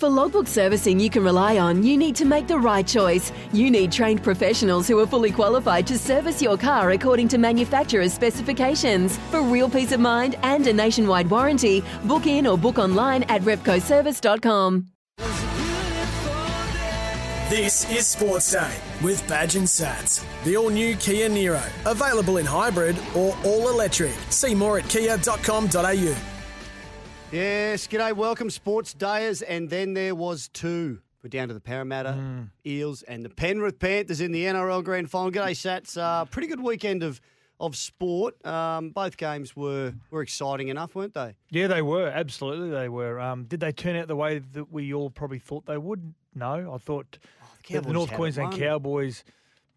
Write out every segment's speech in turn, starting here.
For logbook servicing you can rely on, you need to make the right choice. You need trained professionals who are fully qualified to service your car according to manufacturer's specifications. For real peace of mind and a nationwide warranty, book in or book online at repcoservice.com. This is Sports Day with Badge and Satts. The all new Kia Niro. Available in hybrid or all electric. See more at kia.com.au. Yes, g'day, welcome, Sports Dayers. And then there was two. We're down to the Parramatta Eels and the Penrith Panthers in the NRL Grand Final. G'day, Satts. Uh, pretty good weekend of of sport. Um, both games were were exciting enough, weren't they? Yeah, they were. Absolutely, they were. Um, did they turn out the way that we all probably thought they would? No, I thought that the Cowboys North Queensland. Cowboys.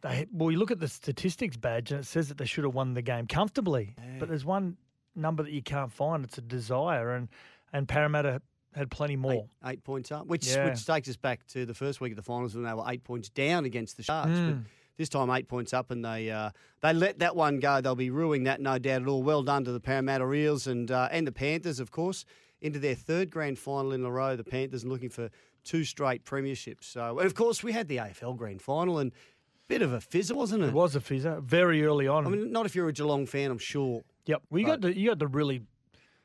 They, well, you look at the statistics badge and it says that they should have won the game comfortably. But there's one number that you can't find. It's a desire, and and Parramatta had plenty more. Eight, eight points up, which Yeah. which takes us back to the first week of the finals when they were eight points down against the Sharks. Hmm. But this time, eight points up, and they uh, they let that one go. They'll be ruining that, no doubt at all. Well done to the Parramatta Eels and uh, and the Panthers, of course, into their third grand final in a row. The Panthers looking for two straight premierships. So, and of course, we had the AFL grand final and bit of a fizzle, wasn't it? It was a fizzer very early on. I mean, not if you're a Geelong fan, I'm sure. Yep. Well, you got to you got to really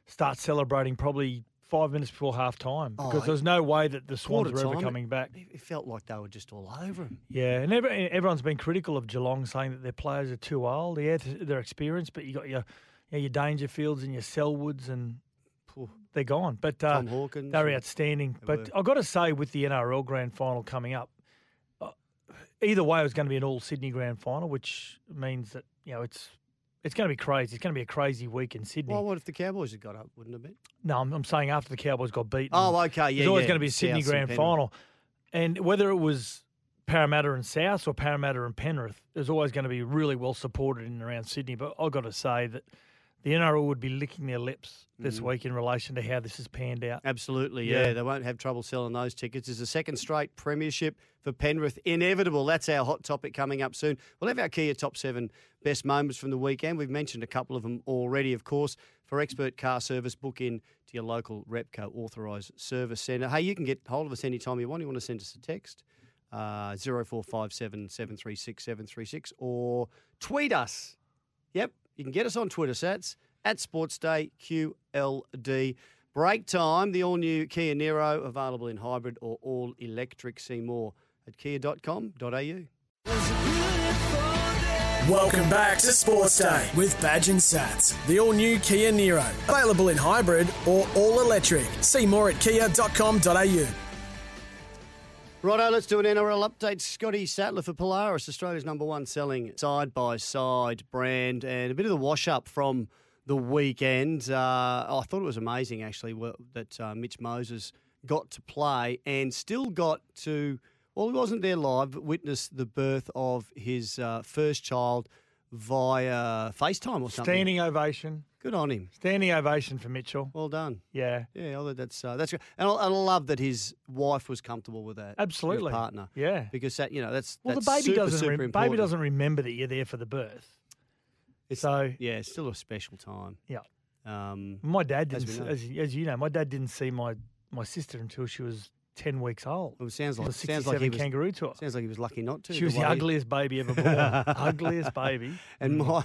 start celebrating probably five minutes before half time because Oh, there's no way that the Swans were ever coming back. It, felt like they were just all over them. Yeah, and every, everyone's been critical of Geelong, saying that their players are too old. Yeah, they're experienced, but you got your you know, your Dangerfields and your Selwoods, and they're gone. But uh, they're outstanding. They But were. I've got to say, with the NRL Grand Final coming up, uh, either way, it was going to be an all Sydney Grand Final, which means that you know it's it's going to be crazy. It's going to be a crazy week in Sydney. Well, what if the Cowboys had got up? Wouldn't it been? No, I'm, I'm saying after the Cowboys got beaten. Oh, okay, yeah, There's always yeah, going to be a Sydney Souths and Grand Penrith. Final, and whether it was Parramatta and South or Parramatta and Penrith, there's always going to be really well supported in and around Sydney. But I've got to say that the NRL would be licking their lips this week in relation to how this has panned out. Absolutely, yeah. Yeah. They won't have trouble selling those tickets. It's a second straight premiership for Penrith. Inevitable. That's our hot topic coming up soon. We'll have our Kia top seven best moments from the weekend. We've mentioned a couple of them already, of course. For expert car service, book in to your local Repco authorised service centre. Hey, you can get hold of us anytime you want. You want to send us a text, uh, 0457 736 736, or tweet us. Yep, you can get us on Twitter, Satts, at SportsDay QLD. Break time, the all new Kia Niro, available in hybrid or all electric. See more at kia.com.au. Welcome back to Sports Day with Badge and Satts. The all new Kia Niro. Available in hybrid or all electric. See more at kia.com.au. Righto, let's do an NRL update. Scotty Sattler for Polaris, Australia's number one selling side by side brand, and a bit of the wash up from the weekend. Uh, I thought it was amazing actually that uh, Mitch Moses got to play and still got to. Well, he wasn't there live, but witnessed the birth of his uh, first child via FaceTime or something. Standing ovation. Good on him. Standing ovation for Mitchell. Well done. Yeah. Yeah, although that's uh, that's good. And I, I love that his wife was comfortable with that. Absolutely. partner. Yeah. because that you know that's Well, that's the baby super, doesn't super baby doesn't remember that you're there for the birth. It's, so yeah, it's still a special time. yeah. Um, My dad As didn't, as, know. as, you know, my dad didn't see my, my sister until she was ten weeks old. well, it sounds like the sounds like he 67 was kangaroo tour. sounds like he was lucky not to. She was the way- ugliest baby ever born. ugliest baby. And my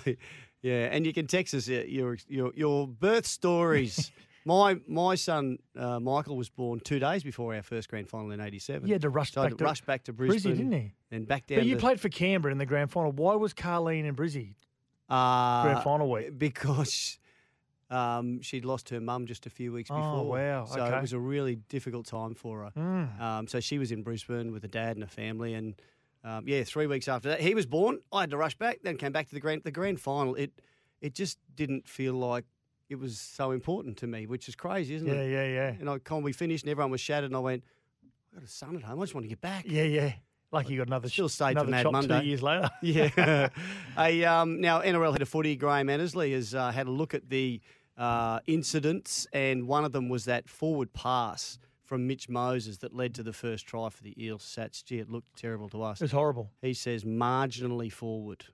yeah, and you can text us uh, your your your birth stories. my my son uh, Michael was born two days before our first grand final in '87. He had to rush so back to to- rush back to Brizzy, Brisbane, didn't he? And back down. But you to, played for Canberra in the grand final. Why was Carlene in Brizzy? uh, grand final week? because. Um, she'd lost her mum just a few weeks Oh, before. wow, So okay. it was a really difficult time for her. Mm. Um, so she was in Brisbane with a dad and a family, and um, yeah, three weeks after that, he was born. I had to rush back, then came back to the grand the grand final. It it just didn't feel like it was so important to me, which is crazy, isn't Yeah, it? yeah, yeah. Yeah. And I, when we finished and everyone was shattered, and I went, I've got a son at home. I just want to get back. Yeah, yeah. Like you got another Still saved for another Mad chop Monday. two years later. Yeah. a, um, now, NRL head of footy, Graham Annesley, has uh, had a look at the uh, incidents, and one of them was that forward pass from Mitch Moses that led to the first try for the Eels. Satts, gee, it looked terrible to us. It's horrible. He says marginally forward.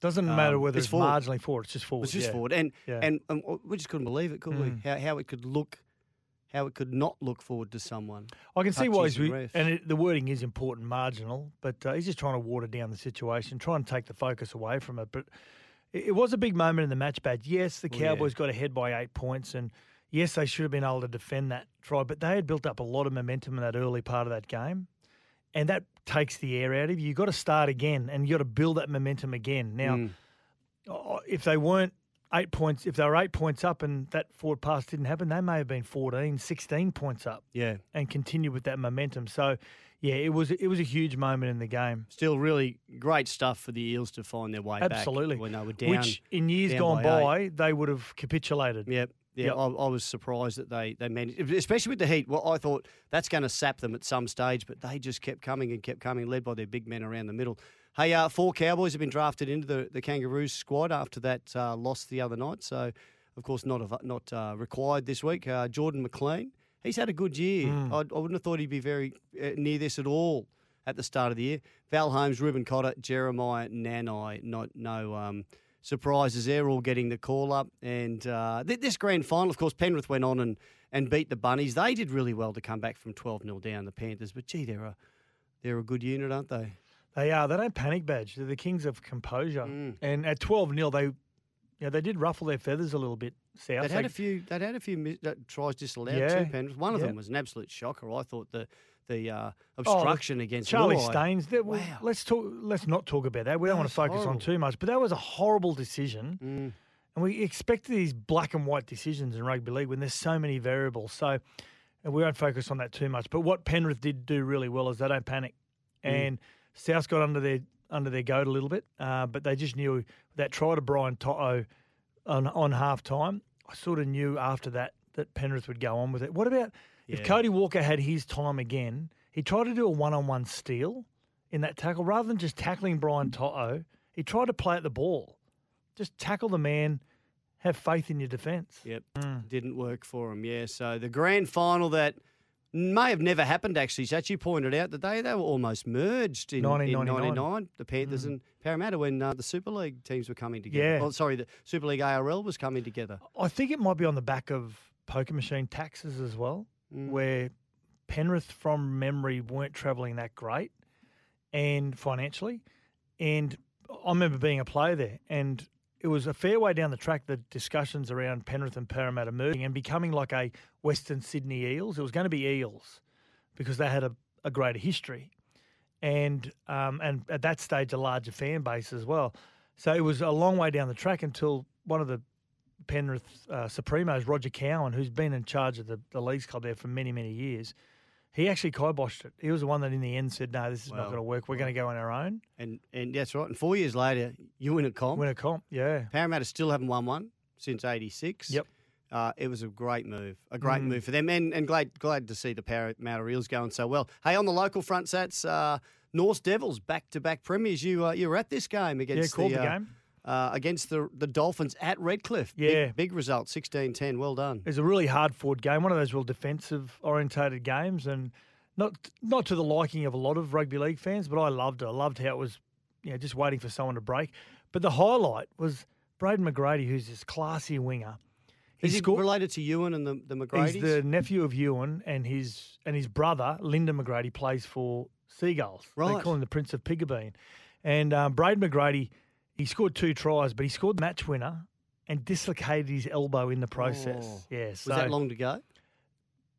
Doesn't matter Um, whether it's it's, forward. marginally forward. It's just forward. It's just yeah. forward, and Yeah. and and we just couldn't believe it, could we? Mm. How how it could look, how it could not look forward to someone. I can see why he's and and it, the wording is important, marginal, but uh, he's just trying to water down the situation, try and take the focus away from it. But it, it was a big moment in the match badge. Yes, the Oh, yeah. Cowboys got ahead by eight points, and yes, they should have been able to defend that try, but they had built up a lot of momentum in that early part of that game, and that takes the air out of you. You've got to start again, and you've got to build that momentum again. Now, Mm. if they weren't eight points, if they were eight points up and that forward pass didn't happen, they may have been 14, 16 points up Yeah, and continue with that momentum. So, yeah, it was it was a huge moment in the game. still really great stuff for the Eels to find their way Absolutely. back when they were down. Which in years down gone by by, they would have capitulated. Yep. Yeah, Yep. I, I was surprised that they, they managed, especially with the heat. Well, I thought that's going to sap them at some stage, but they just kept coming and kept coming, led by their big men around the middle. Hey, uh, four Cowboys have been drafted into the, the Kangaroos squad after that uh, loss the other night. So, of course, not av- not uh, required this week. Uh, Jordan McLean, he's had a good year. Hmm. I, I wouldn't have thought he'd be very uh, near this at all at the start of the year. Val Holmes, Reuben Cotter, Jeremiah Nanai, not no um, surprises. They're all getting the call up. And uh, th- this grand final, of course, Penrith went on and, and beat the Bunnies. They did really well to come back from 12 0 down the Panthers. But gee, they're a, they're a good unit, aren't they? They are. They don't panic badge. They're the kings of composure. Mm. And at 12 0, they yeah, they did ruffle their feathers a little bit, South. They'd had a few. They'd had a few mis- tries disallowed Yeah, too. Penrith. One of yeah. them was an absolute shocker. I thought the the uh, Oh, obstruction against Charlie. Staines. That, Wow. Let's talk. Let's not talk about that. We don't want to focus on too much. But that was a horrible decision. Mm. And we expect these black and white decisions in rugby league when there's so many variables. So and we won't focus on that too much. But what Penrith did do really well is they don't panic. Mm. And South got under their under their goat a little bit, uh, but they just knew that try to Brian To'o on on half time. I sort of knew after that that Penrith would go on with it. What about if Cody Walker had his time again? He tried to do a one on one steal in that tackle rather than just tackling Brian To'o. He tried to play at the ball. Just tackle the man. Have faith in your defence. Yep, didn't work for him. Yeah, so the grand final that may have never happened. Actually, Sach, you pointed out that they they were almost merged in, in 1999. 99, the Panthers and Parramatta when uh, the Super League teams were coming together. Yeah. Oh, sorry, the Super League ARL was coming together. I think it might be on the back of poker machine taxes as well, where Penrith, from memory, weren't travelling that great and financially. And I remember being a player there, and it was a fair way down the track. The discussions around Penrith and Parramatta merging and becoming like a Western Sydney Eels. It was going to be Eels because they had a, a greater history, and um, and at that stage a larger fan base as well. So it was a long way down the track until one of the Penrith uh, Supremos, Roger Cowan, who's been in charge of the, the Leagues Club there for many, many years, he actually kiboshed it. He was the one that in the end said, no, this is not going to work. We're going to go on our own. And and that's right. And four years later, you win a comp. Win a comp. Yeah. Parramatta still haven't won one since '86. Yep. Uh, it was a great move, a great Mm. move for them, and, and glad glad to see the Parramatta Eels going so well. Hey, on the local front, Satts, uh, North Devils back to back premiers. You uh, you were at this game against called the uh, game. Uh, against the the Dolphins at Redcliffe. Yeah. big, big result, 16-10. Well done. It was a really hard fought game, one of those real defensive orientated games, and not not to the liking of a lot of rugby league fans, but I loved it. I loved how it was, you know, just waiting for someone to break. But the highlight was Braden McGrady, who's this classy winger. Is he scored- related to Ewan and the the McGrady's? He's the nephew of Ewan, and his and his brother Lyndon McGrady plays for Seagulls. Right. They call him the Prince of Pigabeen. And um, Braden McGrady, he scored two tries, but he scored the match winner and dislocated his elbow in the process. Oh. Yeah, Was that long to go?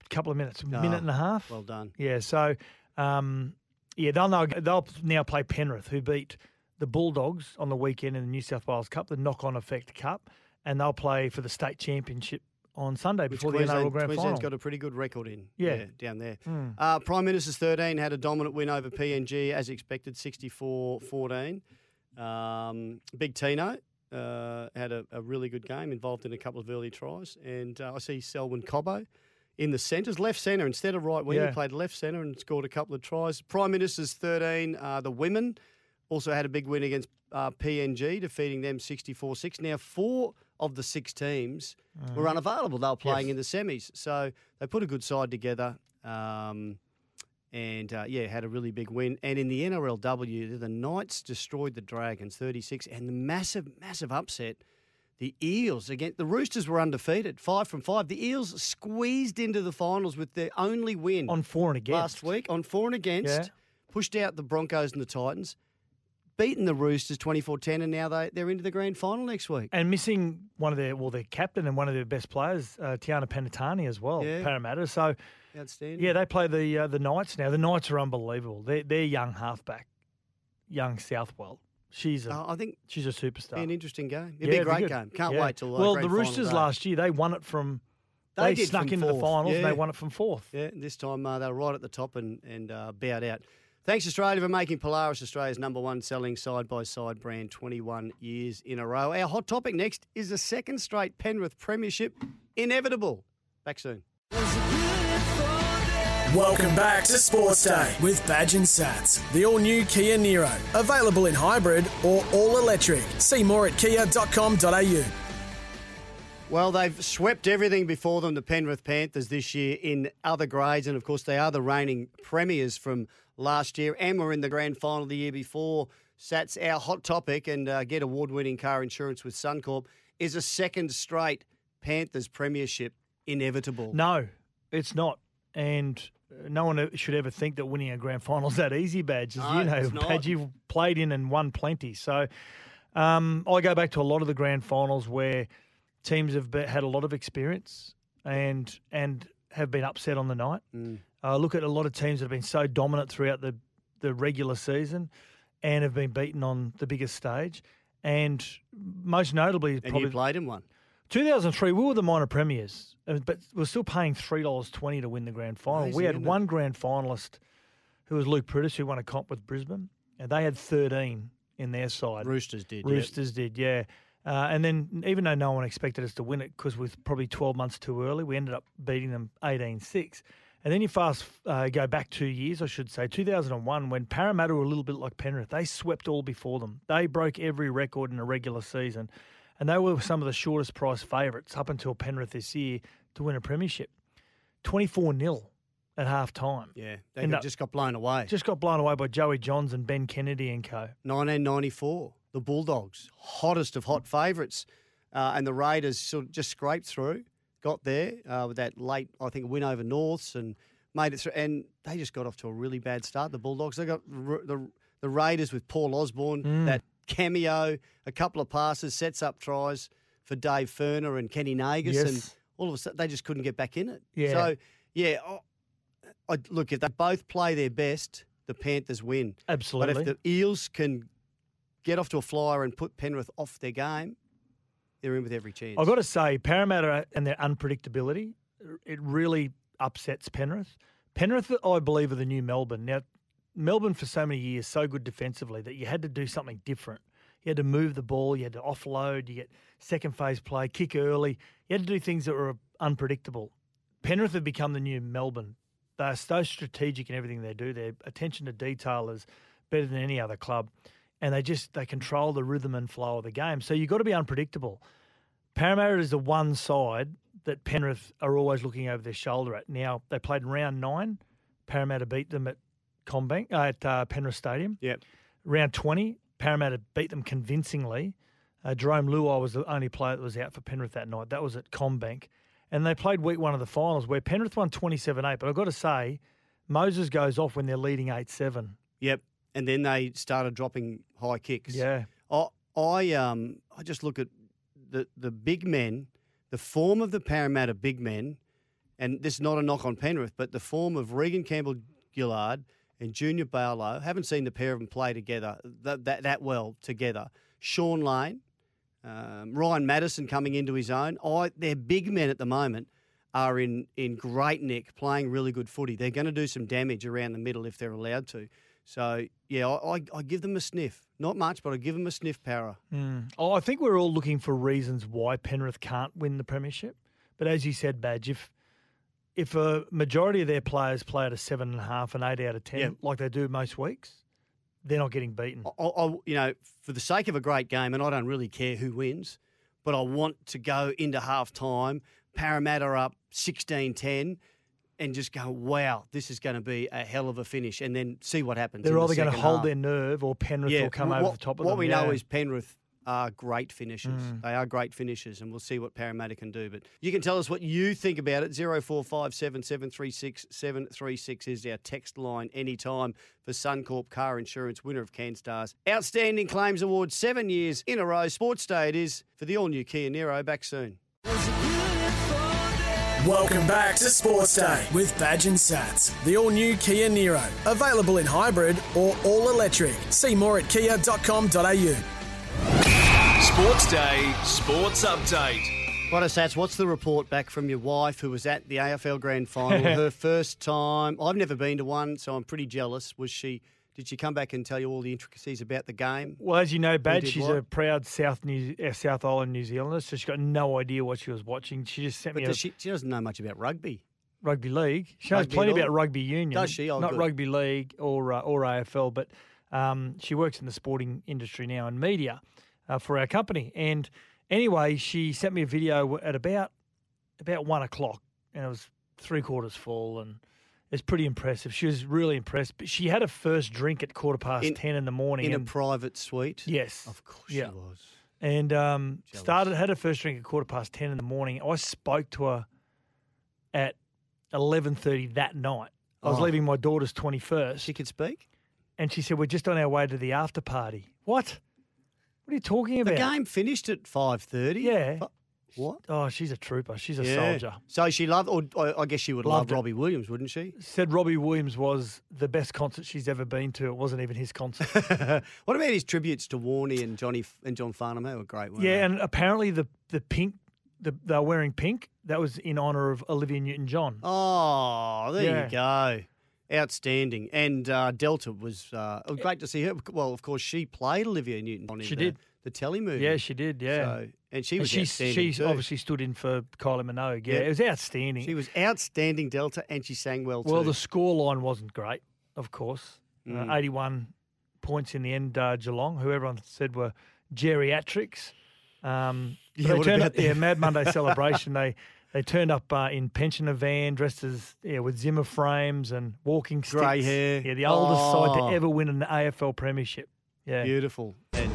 a couple of minutes, Oh, minute and a half. Well done. Yeah, so um, yeah, they'll now, they'll now play Penrith, who beat the Bulldogs on the weekend in the New South Wales Cup, the knock-on effect cup, and they'll play for the state championship on Sunday Which before the Queensland, NRL Grand Queensland's Final. got a pretty good record in. Yeah. down there. Mm. Uh, Prime Minister's 13 had a dominant win over PNG as expected, 64 14. Um, Big Tino uh, had a, a really good game, involved in a couple of early tries. And uh, I see Selwyn Cobbo in the centres, left centre instead of right wing. Yeah. He played left centre and scored a couple of tries. Prime Minister's 13. Uh, the women also had a big win against uh, PNG, defeating them 64 6. Now, four of the six teams were unavailable. They were playing Mm. Yes. in the semis. So they put a good side together. Um, and uh, yeah, had a really big win. And in the NRLW, the Knights destroyed the Dragons 36, and the massive, massive upset. The Eels again. The Roosters were undefeated, five from five. The Eels squeezed into the finals with their only win on four and against. last week on four and against. Yeah. Pushed out the Broncos and the Titans, beaten the Roosters 24-10, and now they they're into the grand final next week. And missing one of their well, their captain and one of their best players, uh, Tiana Penitani as well, Yeah. Parramatta. So Outstanding. yeah, they play the uh, the Knights now. The Knights are unbelievable. They're, they're young halfback, young Southwell. She's a Uh, I think she's a superstar. be an interesting game. It'd Yeah, be a great good. game. Can't Yeah. wait till well, the Roosters day. last year they won it from. They They, did snuck from into the fourth, finals. and. They won it from fourth. Yeah, this time uh, they were right at the top and and uh, bowed out. Thanks Australia for making Polaris Australia's number one selling side by side brand 21 years in a row. Our hot topic next is a second straight Penrith Premiership inevitable. Back soon. Welcome back to Sports Day with Badge and Satts. The all new Kia Niro. Available in hybrid or all electric. See more at kia.com.au. Well, they've swept everything before them, the Penrith Panthers, this year in other grades. And of course, they are the reigning premiers from last year and were in the grand final the year before. Satts, our hot topic, and uh, get award winning car insurance with Suncorp, is a second straight Panthers premiership inevitable. No, it's not. And no one should ever think that winning a grand final is that easy, Badge. As No, you know. Badge, you've played in and won plenty. So um, I go back to a lot of the grand finals where teams have be, had a lot of experience and and have been upset on the night. Mm. Uh, look at a lot of teams that have been so dominant throughout the, the regular season and have been beaten on the biggest stage. And most notably, And probably you played in one. 2003, we were the minor premiers, uh, but we are still paying three dollars twenty to win the grand final. Amazing, we had one grand finalist, who was Luke Priddis, who won a comp with Brisbane, and they had thirteen in their side. Roosters did. yep. Roosters did, yeah. Uh, and then, even though no one expected us to win it because we're probably 12 months too early, we ended up beating them 18 6. And then you fast uh, go back two years, I should say, 2001, when Parramatta were a little bit like Penrith. They swept all before them. They broke every record in a regular season. And they were some of the shortest price favourites up until Penrith this year to win a premiership. 24 0 at half time. Yeah, they And, got- just got blown away. Just got blown away by Joey Johns and Ben Kennedy and co. 1994, the Bulldogs, hottest of hot favourites, uh, and the Raiders sort of just scraped through, got there uh, with that late, I think, win over Norths and made it through. And they just got off to a really bad start. The Bulldogs, they got r- the the Raiders with Paul Osborne, Mm. that cameo, a couple of passes, sets up tries for Dave Furner and Kenny Nagas, and all of a sudden they just couldn't get back in it. Yeah. So yeah, I, I, look if they both play their best, the Panthers win. Absolutely. But if the Eels can get off to a flyer and put Penrith off their game, they're in with every chance. I've got to say, Parramatta and their unpredictability, it really upsets Penrith. Penrith, I believe, are the new Melbourne. Now, Melbourne for so many years, so good defensively that you had to do something different. You had to move the ball, you had to offload, you get second phase play, kick early. You had to do things that were unpredictable. Penrith have become the new Melbourne. They are so strategic in everything they do. Their attention to detail is better than any other club. And they just they control the rhythm and flow of the game. So you've got to be unpredictable. Parramatta is the one side that Penrith are always looking over their shoulder at. Now they played in round nine. Parramatta beat them at CommBank at uh, Penrith Stadium. Yep. Round twenty, Parramatta beat them convincingly. Uh, Jarome Luai was the only player that was out for Penrith that night. That was at CommBank, and they played week one of the finals where Penrith won 27-8. But I've got to say, Moses goes off when they're leading eight seven. Yep. And then they started dropping high kicks. Yeah. I, I um I just look at the the big men, the form of the Parramatta big men, and this is not a knock on Penrith, but the form of Reagan Campbell Gillard and Junior Paulo. Haven't seen the pair of them play together that that, that well together. Shaun Lane, um, Ryan Matterson coming into his own. I their big men at the moment are in in great nick, playing really good footy. They're going to do some damage around the middle if they're allowed to. So yeah, I, I, I give them a sniff. Not much, but I give them a sniff. Para. Mm. Oh, I think we're all looking for reasons why Penrith can't win the premiership. But as you said, Badge, if if a majority of their players play at a seven and a half and eight out of ten, Yeah. like they do most weeks, they're not getting beaten. I, I, you know, for the sake of a great game, and I don't really care who wins, but I want to go into half time, Parramatta up 16 10, and just go, wow, this is going to be a hell of a finish, and then see what happens. They're in the either going to hold half. their nerve or Penrith will come what, over the top of what them. What we yeah. know is Penrith are great finishers. Mm. They are great finishers, and we'll see what Parramatta can do. But you can tell us what you think about it. 0457 736 736 is our text line anytime for Suncorp Car Insurance, winner of CanStars. Outstanding Claims Award, seven years in a row. Sports Day it is for the all new Kia Niro. Back soon. Welcome back to Sports Day with Badge and Satts. The all new Kia Niro. Available in hybrid or all electric. See more at kia.com.au. Sports Day Sports Update. What Satts, what's the report back from your wife who was at the AFL Grand Final, her first time? I've never been to one, so I'm pretty jealous. Was she? Did she come back and tell you all the intricacies about the game? Well, as you know, Badge, did she's what? a proud South New uh, South Island New Zealander, so she's got no idea what she was watching. She just sent But me a she, she doesn't know much about rugby. rugby league. She knows Rugby plenty about rugby union. Does she? Oh, Not good. rugby league or uh, or AFL, but um, she works in the sporting industry now in media uh, for our company. And anyway, she sent me a video at about about one o'clock, and it was three quarters full, and it's pretty impressive. She was really impressed. But she had a first drink at quarter past In- ten in the morning. In a private suite? yes, Of course Yeah. she was. and um, started had her first drink at quarter past ten in the morning. I spoke to her at eleven thirty that night. I was Oh. leaving my daughter's twenty first, She could speak? and she said, "We're just on our way to the after party." What? What are you talking about? The game finished at 5.30? Yeah. What? Oh, she's a trooper. She's a Yeah. soldier. So she loved, or I I guess she would Loved love. Robbie Williams, wouldn't she? Said Robbie Williams was the best concert she's ever been to. It wasn't even his concert. what about his tributes to Warney and Johnny and John Farnham? They were great, yeah, they? and apparently the the pink, the, they were wearing pink. That was in honour of Olivia Newton John. Oh, there Yeah. you go. Outstanding. And uh, Delta was uh, great to see her. Well, of course, she played Olivia Newton. She the, did. The telly movie. Yeah, she did. Yeah. So, and she And was outstanding she obviously stood in for Kylie Minogue. Yeah, Yeah. it was outstanding. She was outstanding Delta and she sang well too. well, the score line wasn't great, of course. Mm. Uh, 81 points in the end, uh, Geelong, who everyone said were geriatrics. Um, Yeah, they turned about up their Mad Monday celebration. They they turned up uh, in pensioner van, dressed as yeah, with Zimmer frames and walking sticks. Grey hair. Yeah, the oldest side Oh. to ever win an AFL premiership. Yeah. Beautiful. And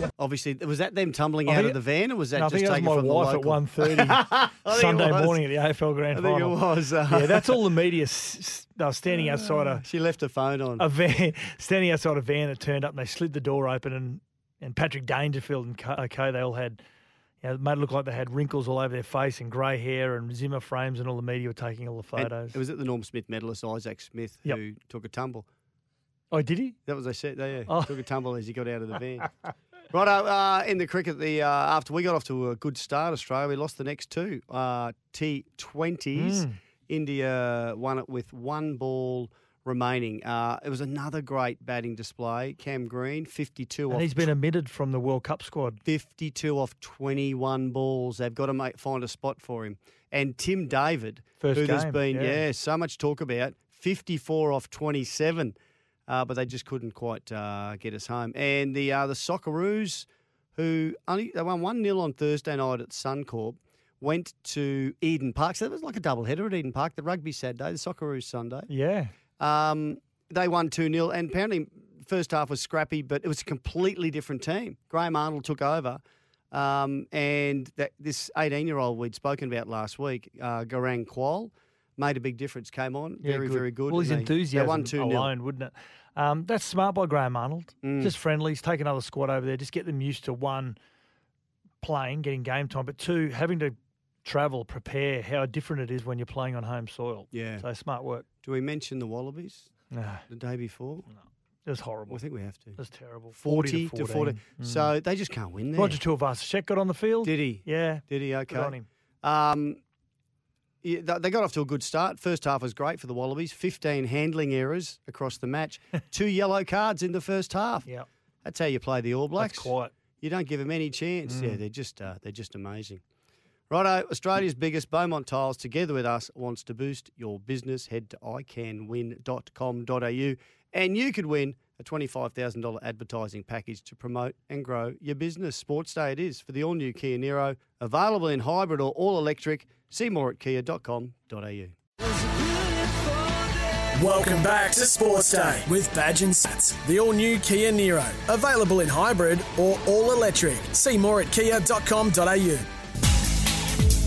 obviously, was that them tumbling I out of the van, or was that No, I just think that was my wife at 1.30 Sunday morning at the AFL Grand I think it was. Uh, Yeah, that's all the media. s- s- They were standing outside a, She left her phone on. a van, standing outside a van that turned up, and they slid the door open, and, and Patrick Dangerfield and Co- okay, they all had, you know, it made it look like they had wrinkles all over their face and grey hair and Zimmer frames, and all the media were taking all the And photos. It was at the Norm Smith medalist Isaac Smith Yep. who took a tumble. oh, did he? That was they said. They yeah, Oh. took a tumble as he got out of the van. Right uh, in the cricket, the uh, after we got off to a good start, Australia we lost the next two uh, T twenties. Mm. India won it with one ball remaining. Uh, it was another great batting display. Cam Green, fifty-two And off. he's been omitted from the World Cup squad. 52 off 21 balls. They've got to make, find a spot for him. And Tim David, First who there's game, been, yeah. yeah. so much talk about, 54 off 27, uh, but they just couldn't quite uh, get us home. And the uh, the Socceroos, who only they won 1 0 on Thursday night at Suncorp, went to Eden Park. So that was like a double header at Eden Park. The rugby Saturday, the Socceroos Sunday. Yeah. Um, they won 2 0, and apparently, first half was scrappy, but it was a completely different team. Graham Arnold took over, um, and that, this 18 year old we'd spoken about last week, uh, Garang Kuol, made a big difference, came on. Yeah, very, very good. Well, his enthusiasm They won 2 0. alone, wouldn't it? Um, that's smart by Graham Arnold. Mm. Just friendlies, take another squad over there, just get them used to one, playing, getting game time, but two, having to travel, prepare, how different it is when you're playing on home soil. Yeah. So smart work. Do we mention the Wallabies Nah. the day before? It was horrible. I think we have to. It was terrible. 40, to 40. Mm. So they just can't win there. Roger Tuivasa-Sheck got on the field. Did he? Yeah. Did he? Okay. Good on him. Um, they got off to a good start. First half was great for the Wallabies. 15 handling errors across the match. Two yellow cards in the first half. Yeah. That's how you play the All Blacks. That's quiet. You don't give them any chance. Mm. Yeah, they're just uh, they're just amazing. Righto, Australia's biggest Beaumont Tiles, together with us, wants to boost your business. Head to icanwin.com.au and you could win a $25,000 advertising package to promote and grow your business. Sports Day it is for the all new Kia Niro, available in hybrid or all electric. See more at kia.com.au. Welcome back to Sports Day with Badge and Satts. The all new Kia Niro, Available in hybrid or all electric. See more at kia.com.au.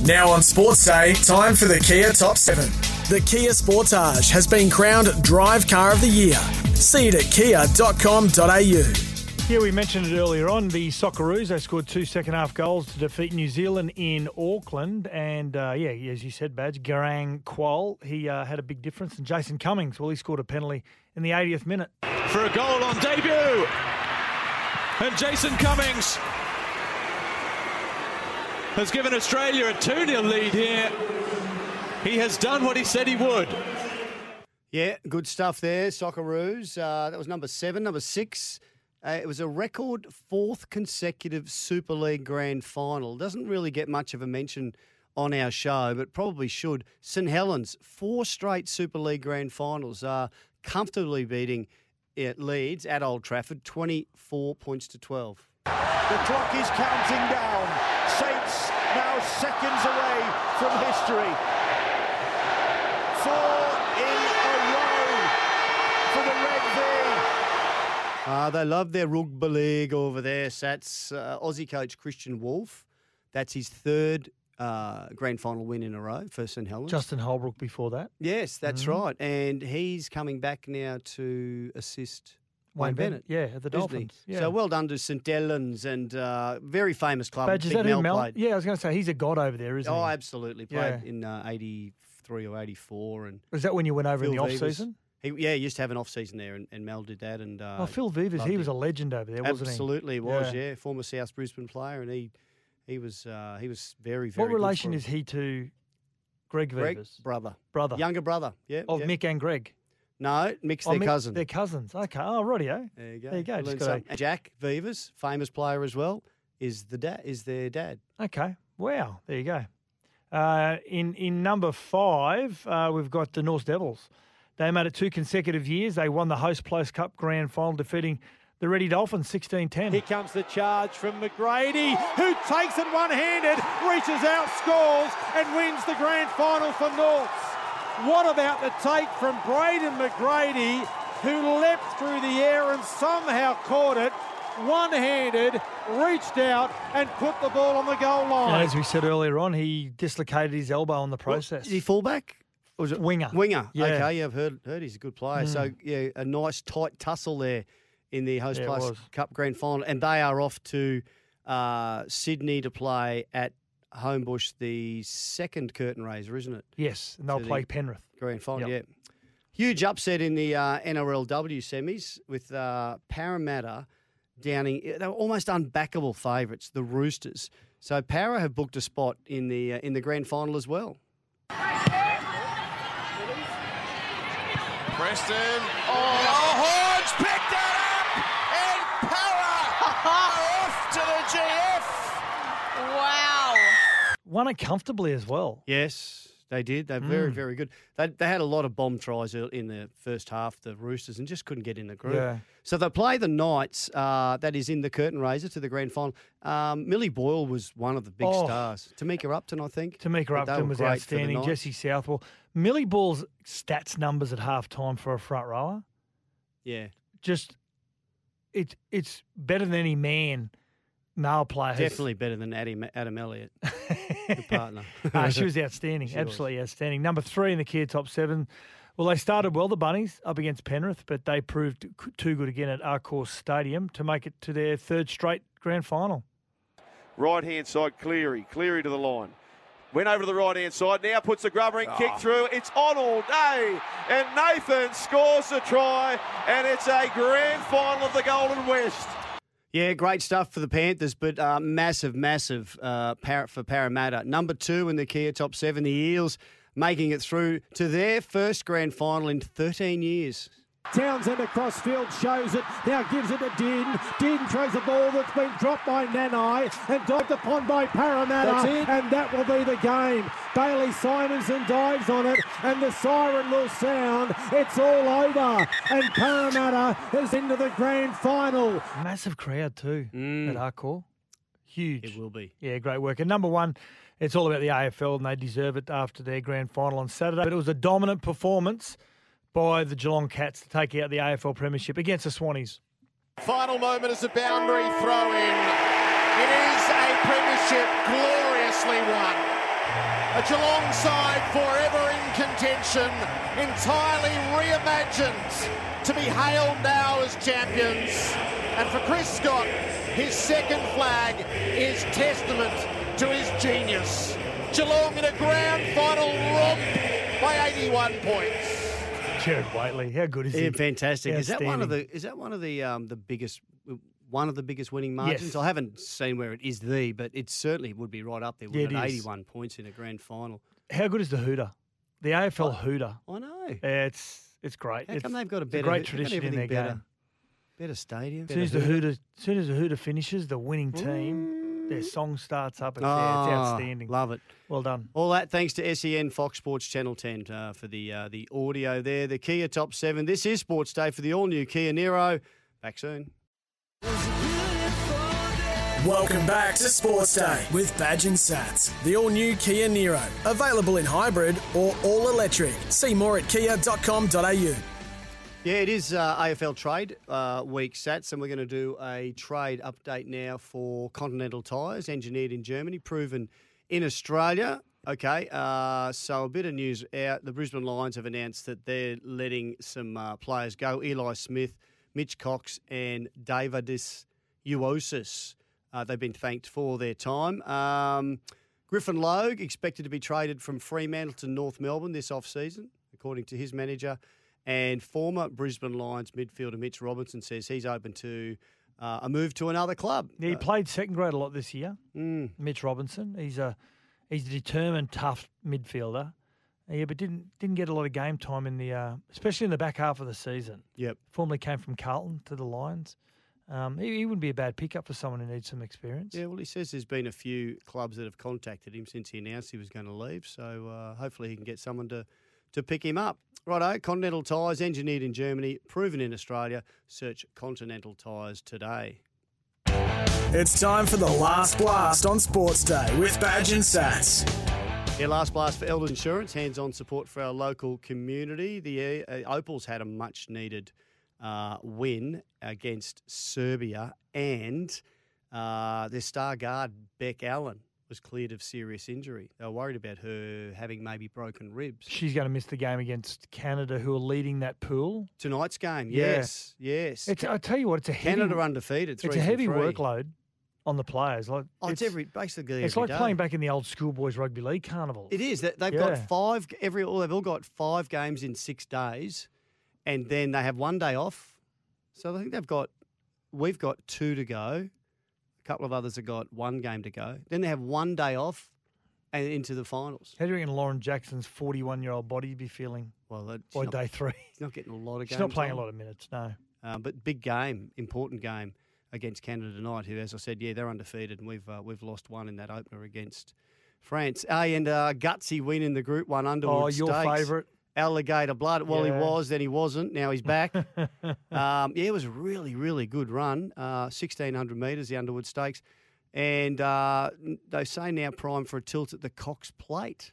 Now on Sports Day, time for the Kia Top 7. The Kia Sportage has been crowned Drive Car of the Year. See it at kia.com.au. Yeah, we mentioned it earlier on. The Socceroos, they scored two second half goals to defeat New Zealand in Auckland. And uh, yeah, as you said, Badge, Garang Kuol, he uh, had a big difference. And Jason Cummings, well, he scored a penalty in the 80th minute. for a goal on debut. And Jason Cummings has given Australia a 2 0 lead here. He has done what he said he would. Yeah, good stuff there, Socceroos. Uh, that was number seven. Number six, uh, it was a record fourth consecutive Super League grand final. Doesn't really get much of a mention on our show, but probably should. St Helens, four straight Super League grand finals, uh, comfortably beating uh, Leeds at Old Trafford, 24 points to 12. The clock is counting down. Saints now seconds away from history. Uh, they love their rugby league over there. Satts uh, Aussie coach Kristian Woolf. That's his third uh, grand final win in a row for St Helens. Justin Holbrook before that. Yes, that's Mhm. right. And he's coming back now to assist Wayne, Wayne Bennett. Bennett, yeah, at the? Dolphins, yeah. So well done to St Helens and uh, very famous club. Badge, is that Mel Mel? Yeah, I was going to say, he's a god over there, isn't he? Oh, absolutely. Played Yeah. in uh, 83 or 84. And Was that when you went over in the Veivers- off-season? He, yeah, he used to have an off season there, and, and Mel did that. And uh, oh, Phil Veivers, he was it. a legend over there, wasn't he? Absolutely, he was. Yeah. former South Brisbane player, and he he was uh, he was very very. What relation is he to Greg Veivers? brother? Brother. Younger brother. Yeah. Of yeah. Mick and Greg. No, Mick's Oh, their Mick- cousin. They're cousins. Okay. Oh, rightio. There you go. There you go. Just something. Jack Veivers, famous player as well, is the dad. Is their dad. Okay. Wow. There you go. Uh, in in number five, uh, we've got the North Devils. They made it two consecutive years. They won the Hostplus Cup Grand Final, defeating the Ready Dolphins 16-10. Here comes the charge from McGrady, who takes it one-handed, reaches out, scores, and wins the grand final for Norths. What about the take from Braden McGrady, who leapt through the air and somehow caught it one-handed, reached out and put the ball on the goal And line. as we said earlier on, he dislocated his elbow in the process. Is he fullback? Or was it Winger. Winger. Yeah. Okay, yeah, I've heard heard he's a good player. So yeah, a nice tight tussle there in the Host Yeah, Plus. Cup Grand Final, and they are off to uh, Sydney to play at Homebush, the second curtain raiser, isn't it? Yes, and they'll to the play Penrith. Grand final, Yep. yeah. Huge upset in the uh, NRLW semis with uh, Parramatta downing. They were almost unbackable favourites, the Roosters. So Para have booked a spot in the uh, in the grand final as well. Preston. Oh, Horns picked that up, and Para off to the GF. Wow. Won it comfortably as well. Yes, they did. They're very, Mm. very good. They, they had a lot of bomb tries in the first half, the Roosters, and just couldn't get in the group. Yeah. So they play the Knights, uh, that is in the curtain raiser to the grand final. Um, Millie Boyle was one of the big Oh. stars. Tamika Upton, I think. Tamika Upton was great for the outstanding. Jesse Southwell. Millie Boyle's stats numbers at half time for a front rower. Yeah, Just it's it's better than any man male player. definitely better than Adam, Adam Elliott, the partner. Ah, she was outstanding, She was. absolutely outstanding. Number three in the Kia top seven. Well, they started well, the Bunnies, up against Penrith, but they proved too good again at Accor Stadium to make it to their third straight grand final. Right hand side, Cleary. Cleary to the line. Went over to the right hand side. Now puts the grubbering kick through. It's on all day. And Nathan scores the try. And it's a grand final of the Golden West. Yeah, great stuff for the Panthers, but uh, massive, massive uh, for Parramatta. Number two in the Kia top seven, the Eels making it through to their first grand final in 13 years. Townsend across field shows it. Now gives it to Din. Din throws a ball that's been dropped by Nanai and dived upon by Parramatta. That's it. And that will be the game. Bailey Simonsson dives on it and the siren will sound. It's all over. And Parramatta is into the grand final. Massive crowd too mm. at Accor. Huge. It will be. Yeah, great work. And number one, it's all about the AFL and they deserve it after their grand final on Saturday. But it was a dominant performance by the Geelong Cats to take out the AFL Premiership against the Swannies. Final moment is a boundary throw in. It is a premiership gloriously won. A Geelong side forever in contention, entirely reimagined to be hailed now as champions. And for Chris Scott, his second flag is testament to his genius. Geelong in a grand final romp by 81 points. Gerard Whateley, how good is he? Yeah, fantastic. Is that one of the? Is that one of the um, the biggest? One of the biggest winning margins. Yes. I haven't seen where it is the, but it certainly would be right up there. Yeah, With it it is. 81 points in a grand final. How good is the Hooter? The AFL Hooter. I know. Yeah, it's it's great. How it's, come they've got a better, great tradition in their better, game. Better stadium. As soon as the Hooter, as soon as the Hooter finishes, the winning team, their song starts up. It's, yeah, it's Ah, outstanding. Love it. Well done. All that thanks to SEN Fox Sports Channel 10 uh, for the uh, the audio there. The Kia Top 7. This is Sports Day for the all new Kia Niro. Back soon. Welcome back to Sports Day with Badge and Satts. The all new Kia Niro. Available in hybrid or all electric. See more at kia.com.au. Yeah, it is uh, AFL trade uh, week, Satts, and we're going to do a trade update now for Continental Tyres, engineered in Germany, proven in Australia. Okay, uh, so a bit of news out. The Brisbane Lions have announced that they're letting some uh, players go Ely Smith, Mitch Cox, and Deividas Uosis. Uh, they've been thanked for their time. Um, Griffin Logue expected to be traded from Fremantle to North Melbourne this off-season, according to his manager. And former Brisbane Lions midfielder Mitch Robinson says he's open to uh, a move to another club. Yeah, he Uh, played second grade a lot this year. Mm. Mitch Robinson. He's a he's a determined, tough midfielder. Yeah, but didn't didn't get a lot of game time in the uh, especially in the back half of the season. Yep. Formerly came from Carlton to the Lions. Um, he, he wouldn't be a bad pickup for someone who needs some experience. Yeah, well, he says there's been a few clubs that have contacted him since he announced he was going to leave. So uh, hopefully he can get someone to, to pick him up. Righto, Continental Tyres, engineered in Germany, proven in Australia. Search Continental Tyres today. It's time for the last blast on Sports Day with Badge and Satts. Yeah, last blast for Elders Insurance, hands-on support for our local community. The uh, Opals had a much-needed uh, win against Serbia, and uh, their star guard Bec Allen was cleared of serious injury. They were worried about her having maybe broken ribs. She's going to miss the game against Canada, who are leading that pool. Tonight's game, Yeah. yes, yes. It's, I tell you what, it's a heavy, Canada undefeated. It's a heavy three. workload on the players. Like Oh, it's, every basically It's every like day. playing back in the old schoolboys rugby league carnival. It is that they've Yeah. got five every. All they've all got five games in six days, and then they have one day off. So I think they've got. We've got two to go. Couple of others have got one game to go. Then they have one day off, and into the finals. How do you reckon Lauren Jackson's 41 year old body be feeling Well, that- by not- day three? He's not getting a lot of. She's not playing on. a lot of minutes, no. Um, but big game, important game against Canada tonight. Who, as I said, yeah, they're undefeated, and we've uh, we've lost one in that opener against France. Hey, and uh, gutsy win in the Group One Underwood Oh, your favourite. Alligator blood. Well, Yeah. he was, then he wasn't. Now he's back. um, yeah, it was a really, really good run. Uh, 1,600 metres, the Underwood Stakes. And uh, they say now prime for a tilt at the Cox Plate.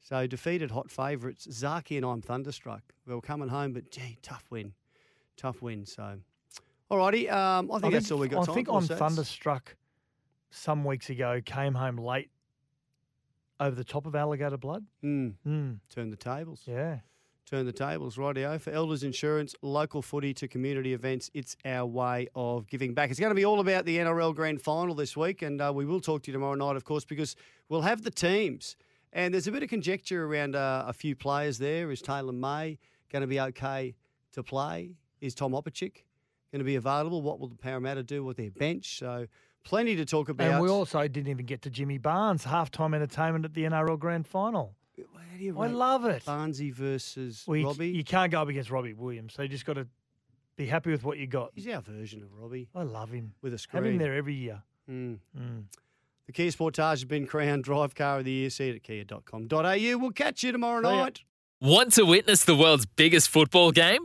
So defeated hot favourites. Zaaki and I'm thunderstruck. We were coming home, but gee, tough win. Tough win. So, alrighty. Um, I think that's all we got I think. I'm thunderstruck some weeks ago, came home late over the top of alligator blood. Mm. Mm. Turn the tables. Yeah. turn the tables, rightio. For Elders Insurance, local footy to community events, it's our way of giving back. It's going to be all about the NRL Grand Final this week, and uh, we will talk to you tomorrow night, of course, because we'll have the teams. And there's a bit of conjecture around uh, a few players there. Is Taylan May going to be okay to play? Is Tom Opacic going to be available? What will the Parramatta do with their bench? So plenty to talk about. And we also didn't even get to Jimmy Barnes, halftime entertainment at the NRL Grand Final. I love it. Barnesy versus Well, you, Robbie. you can't go up against Robbie Williams, so you just got to be happy with what you got. He's our version of Robbie. I love him. With a screen. Have him there every year. Mm. Mm. The Kia Sportage has been crowned Drive Car of the Year. See it at kia.com.au. We'll catch you tomorrow See ya. night. Want to witness the world's biggest football game?